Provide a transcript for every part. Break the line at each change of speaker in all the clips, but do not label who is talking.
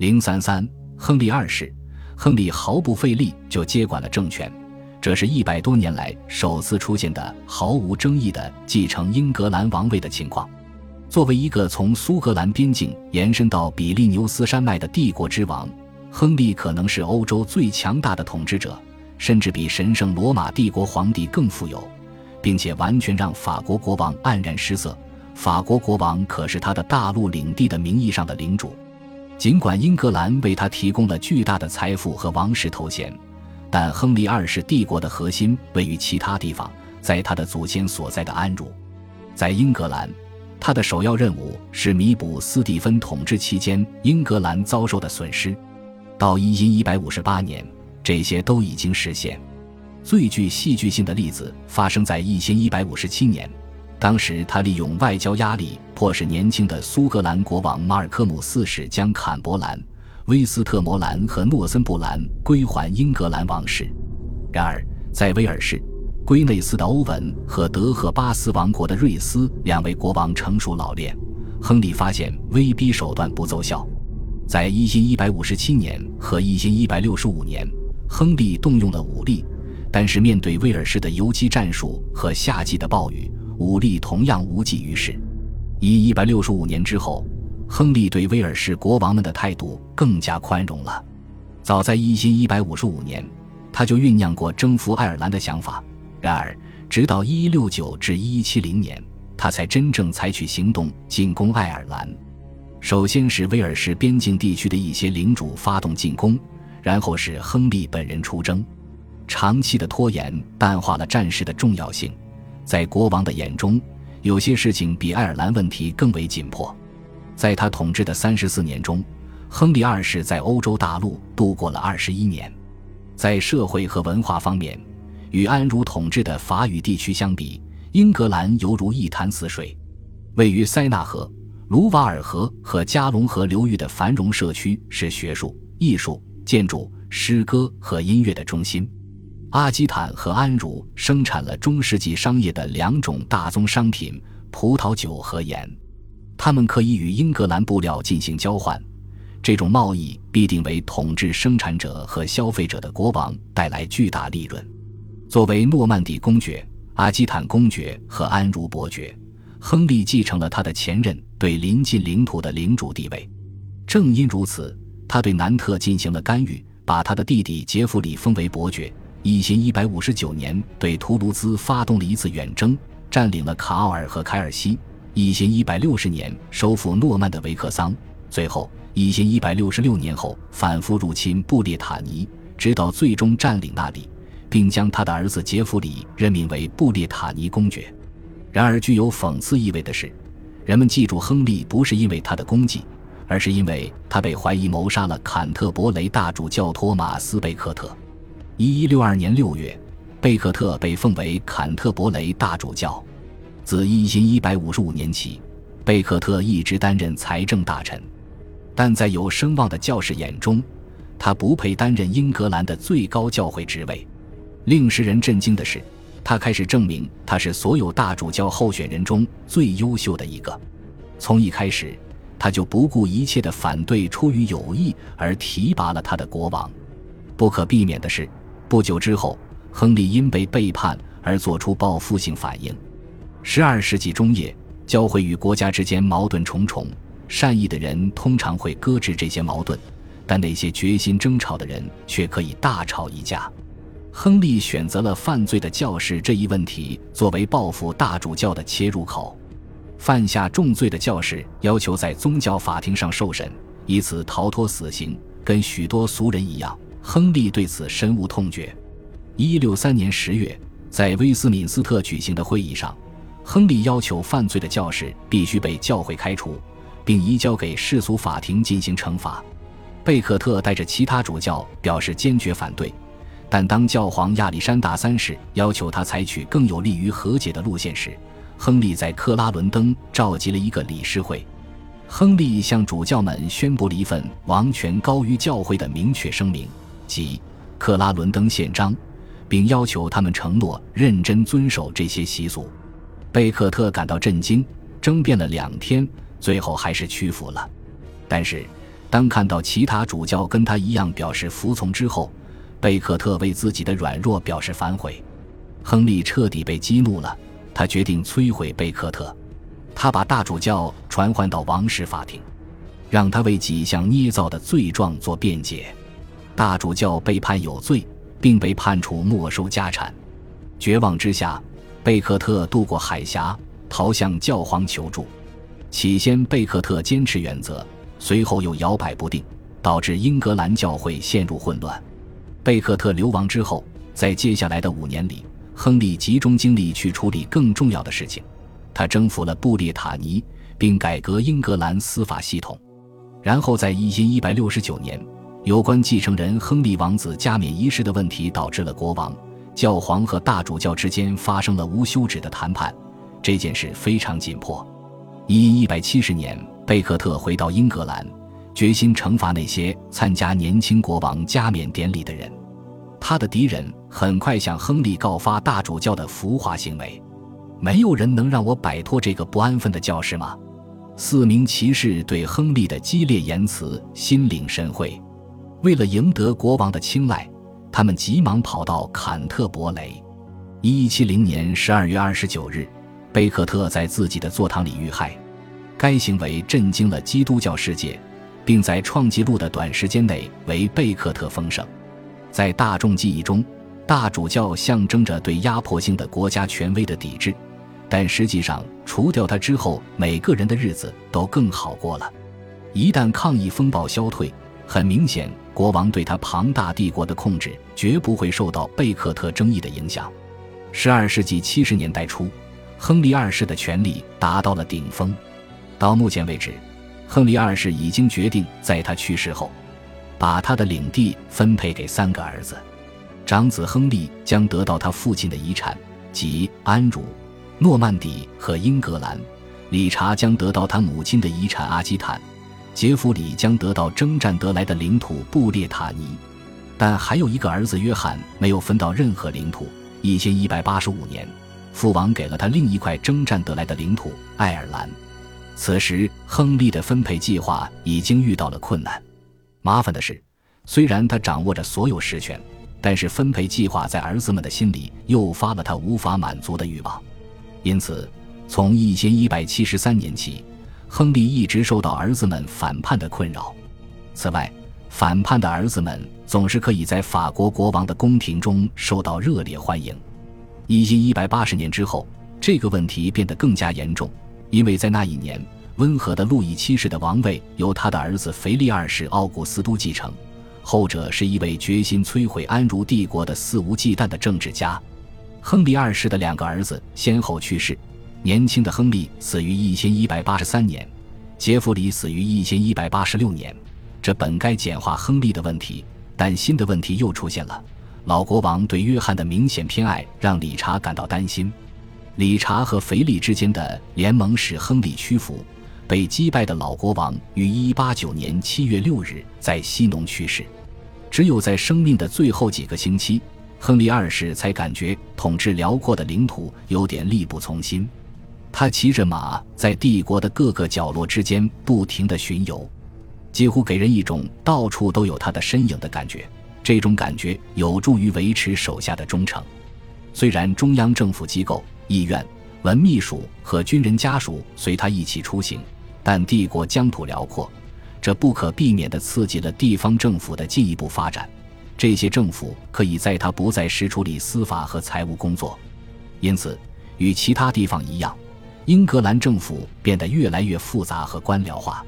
零三三，亨利二世，亨利毫不费力就接管了政权，这是一百多年来首次出现的毫无争议的继承英格兰王位的情况。作为一个从苏格兰边境延伸到比利牛斯山脉的帝国之王，亨利可能是欧洲最强大的统治者，甚至比神圣罗马帝国皇帝更富有。并且完全让法国国王黯然失色。法国国王可是他的大陆领地的名义上的领主。尽管英格兰为他提供了巨大的财富和王室头衔，但亨利二世帝国的核心位于其他地方，在他的祖先所在的安茹。在英格兰，他的首要任务是弥补斯蒂芬统治期间英格兰遭受的损失。到一一一百五十八年，这些都已经实现。最具戏剧性的例子发生在一千一百五十七年，当时他利用外交压力，迫使年轻的苏格兰国王马尔科姆四世将坎伯兰、威斯特摩兰和诺森布兰归还英格兰王室。然而，在威尔士、圭内斯的欧文和德赫巴斯王国的瑞斯两位国王成熟老练，亨利发现威逼手段不奏效。在一千一百五十七年和一千一百六十五年，亨利动用了武力。但是，面对威尔士的游击战术和夏季的暴雨，武力同样无济于事。一一百六十五年之后，亨利对威尔士国王们的态度更加宽容了。早在一千一百五十五年，他就酝酿过征服爱尔兰的想法。然而，直到一一六九至一一七零年，他才真正采取行动进攻爱尔兰。首先是威尔士边境地区的一些领主发动进攻，然后是亨利本人出征。长期的拖延淡化了战事的重要性，在国王的眼中，有些事情比爱尔兰问题更为紧迫。在他统治的三十四年中，亨利二世在欧洲大陆度过了二十一年。在社会和文化方面，与安茹统治的法语地区相比，英格兰犹如一潭死水。位于塞纳河、卢瓦尔河和加龙河流域的繁荣社区是学术、艺术、建筑、诗歌和音乐的中心。阿基坦和安茹生产了中世纪商业的两种大宗商品：葡萄酒和盐。他们可以与英格兰布料进行交换，这种贸易必定为统治生产者和消费者的国王带来巨大利润。作为诺曼底公爵、阿基坦公爵和安茹伯爵，亨利继承了他的前任对邻近领土的领主地位。正因如此，他对南特进行了干预，把他的弟弟杰弗里封为伯爵。一千一百五十九年，对图卢兹发动了一次远征，占领了卡奥尔和凯尔西。一千一百六十年，收复诺曼的维克桑。最后，一千一百六十六年后，反复入侵布列塔尼，直到最终占领那里，并将他的儿子杰弗里任命为布列塔尼公爵。然而，具有讽刺意味的是，人们记住亨利不是因为他的功绩，而是因为他被怀疑谋杀了坎特伯雷大主教托马斯·贝克特。一一六二年六月，贝克特被奉为坎特伯雷大主教。自一千一百五十五年起，贝克特一直担任财政大臣，但在有声望的教士眼中，他不配担任英格兰的最高教会职位。令使人震惊的是，他开始证明他是所有大主教候选人中最优秀的一个。从一开始，他就不顾一切的反对出于友谊而提拔了他的国王。不可避免的是。不久之后，亨利因被背叛而做出报复性反应。十二世纪中叶，教会与国家之间矛盾重重，善意的人通常会搁置这些矛盾，但那些决心争吵的人却可以大吵一架。亨利选择了犯罪的教士这一问题作为报复大主教的切入口。犯下重罪的教士要求在宗教法庭上受审，以此逃脱死刑，跟许多俗人一样。亨利对此深恶痛绝。一六三年十月，在威斯敏斯特举行的会议上，亨利要求犯罪的教士必须被教会开除，并移交给世俗法庭进行惩罚。贝克特带着其他主教表示坚决反对，但当教皇亚历山大三世要求他采取更有利于和解的路线时，亨利在克拉伦登召集了一个理事会。亨利向主教们宣布了一份王权高于教会的明确声明。即《克拉伦登宪章》，并要求他们承诺认真遵守这些习俗。贝克特感到震惊，争辩了两天，最后还是屈服了。但是，当看到其他主教跟他一样表示服从之后，贝克特为自己的软弱表示反悔。亨利彻底被激怒了，他决定摧毁贝克特。他把大主教传唤到王室法庭，让他为几项捏造的罪状做辩解。大主教被判有罪，并被判处没收家产。绝望之下，贝克特渡过海峡，逃向教皇求助。起先，贝克特坚持原则。随后又摇摆不定，导致英格兰教会陷入混乱。贝克特流亡之后，在接下来的五年里，亨利集中精力去处理更重要的事情。他征服了布列塔尼，并改革英格兰司法系统。然后，在一千一百六十九年，有关继承人亨利王子加冕仪式的问题导致了国王、教皇和大主教之间发生了无休止的谈判。这件事非常紧迫。一一百七十年。贝克特回到英格兰，决心惩罚那些参加年轻国王加冕典礼的人。他的敌人很快向亨利告发大主教的腐化行为。没有人能让我摆脱这个不安分的教士吗？四名骑士对亨利的激烈言辞心领神会。为了赢得国王的青睐，他们急忙跑到坎特伯雷。一一七零年十二月二十九日，贝克特在自己的座堂里遇害。该行为震惊了基督教世界，并在创纪录的短时间内为贝克特丰盛。在大众记忆中，大主教象征着对压迫性的国家权威的抵制，但实际上，除掉他之后，每个人的日子都更好过了。一旦抗议风暴消退，很明显，国王对他庞大帝国的控制绝不会受到贝克特争议的影响。十二世纪七十年代初，亨利二世的权力达到了顶峰。到目前为止，亨利二世已经决定在他去世后，把他的领地分配给三个儿子。长子亨利将得到他父亲的遗产，即安茹、诺曼底和英格兰；理查将得到他母亲的遗产阿基坦；杰弗里将得到征战得来的领土布列塔尼。但还有一个儿子约翰没有分到任何领土。一千一百八十五年，父王给了他另一块征战得来的领土爱尔兰。此时，亨利的分配计划已经遇到了困难。麻烦的是，虽然他掌握着所有实权，但是分配计划在儿子们的心里诱发了他无法满足的欲望。因此，从一千一百七十三年起，亨利一直受到儿子们反叛的困扰。此外，反叛的儿子们总是可以在法国国王的宫廷中受到热烈欢迎。一千一百八十年之后，这个问题变得更加严重。因为在那一年，温和的路易七世的王位由他的儿子腓力二世奥古斯都继承，后者是一位决心摧毁安茹帝国的肆无忌惮的政治家。亨利二世的两个儿子先后去世，年轻的亨利死于一千一百八十三年，杰弗里死于一千一百八十六年。这本该简化亨利的问题，但新的问题又出现了。老国王对约翰的明显偏爱让理查感到担心。理查和腓力之间的联盟使亨利屈服，被击败的老国王于189年7月6日在西农去世。只有在生命的最后几个星期，亨利二世才感觉统治辽阔的领土有点力不从心。他骑着马在帝国的各个角落之间不停地巡游，几乎给人一种到处都有他的身影的感觉。这种感觉有助于维持手下的忠诚。虽然中央政府机构。议院、文秘书和军人家属随他一起出行，但帝国疆土辽阔，这不可避免地刺激了地方政府的进一步发展。这些政府可以在他不在时处理司法和财务工作，因此与其他地方一样，英格兰政府变得越来越复杂和官僚化。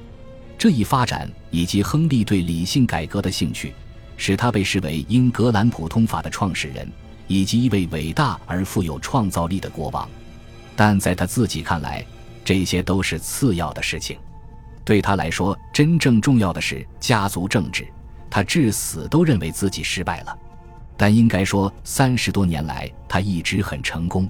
这一发展以及亨利对理性改革的兴趣，使他被视为英格兰普通法的创始人。以及一位伟大而富有创造力的国王，但在他自己看来，这些都是次要的事情。对他来说，真正重要的是家族政治。他至死都认为自己失败了，但应该说，三十多年来他一直很成功。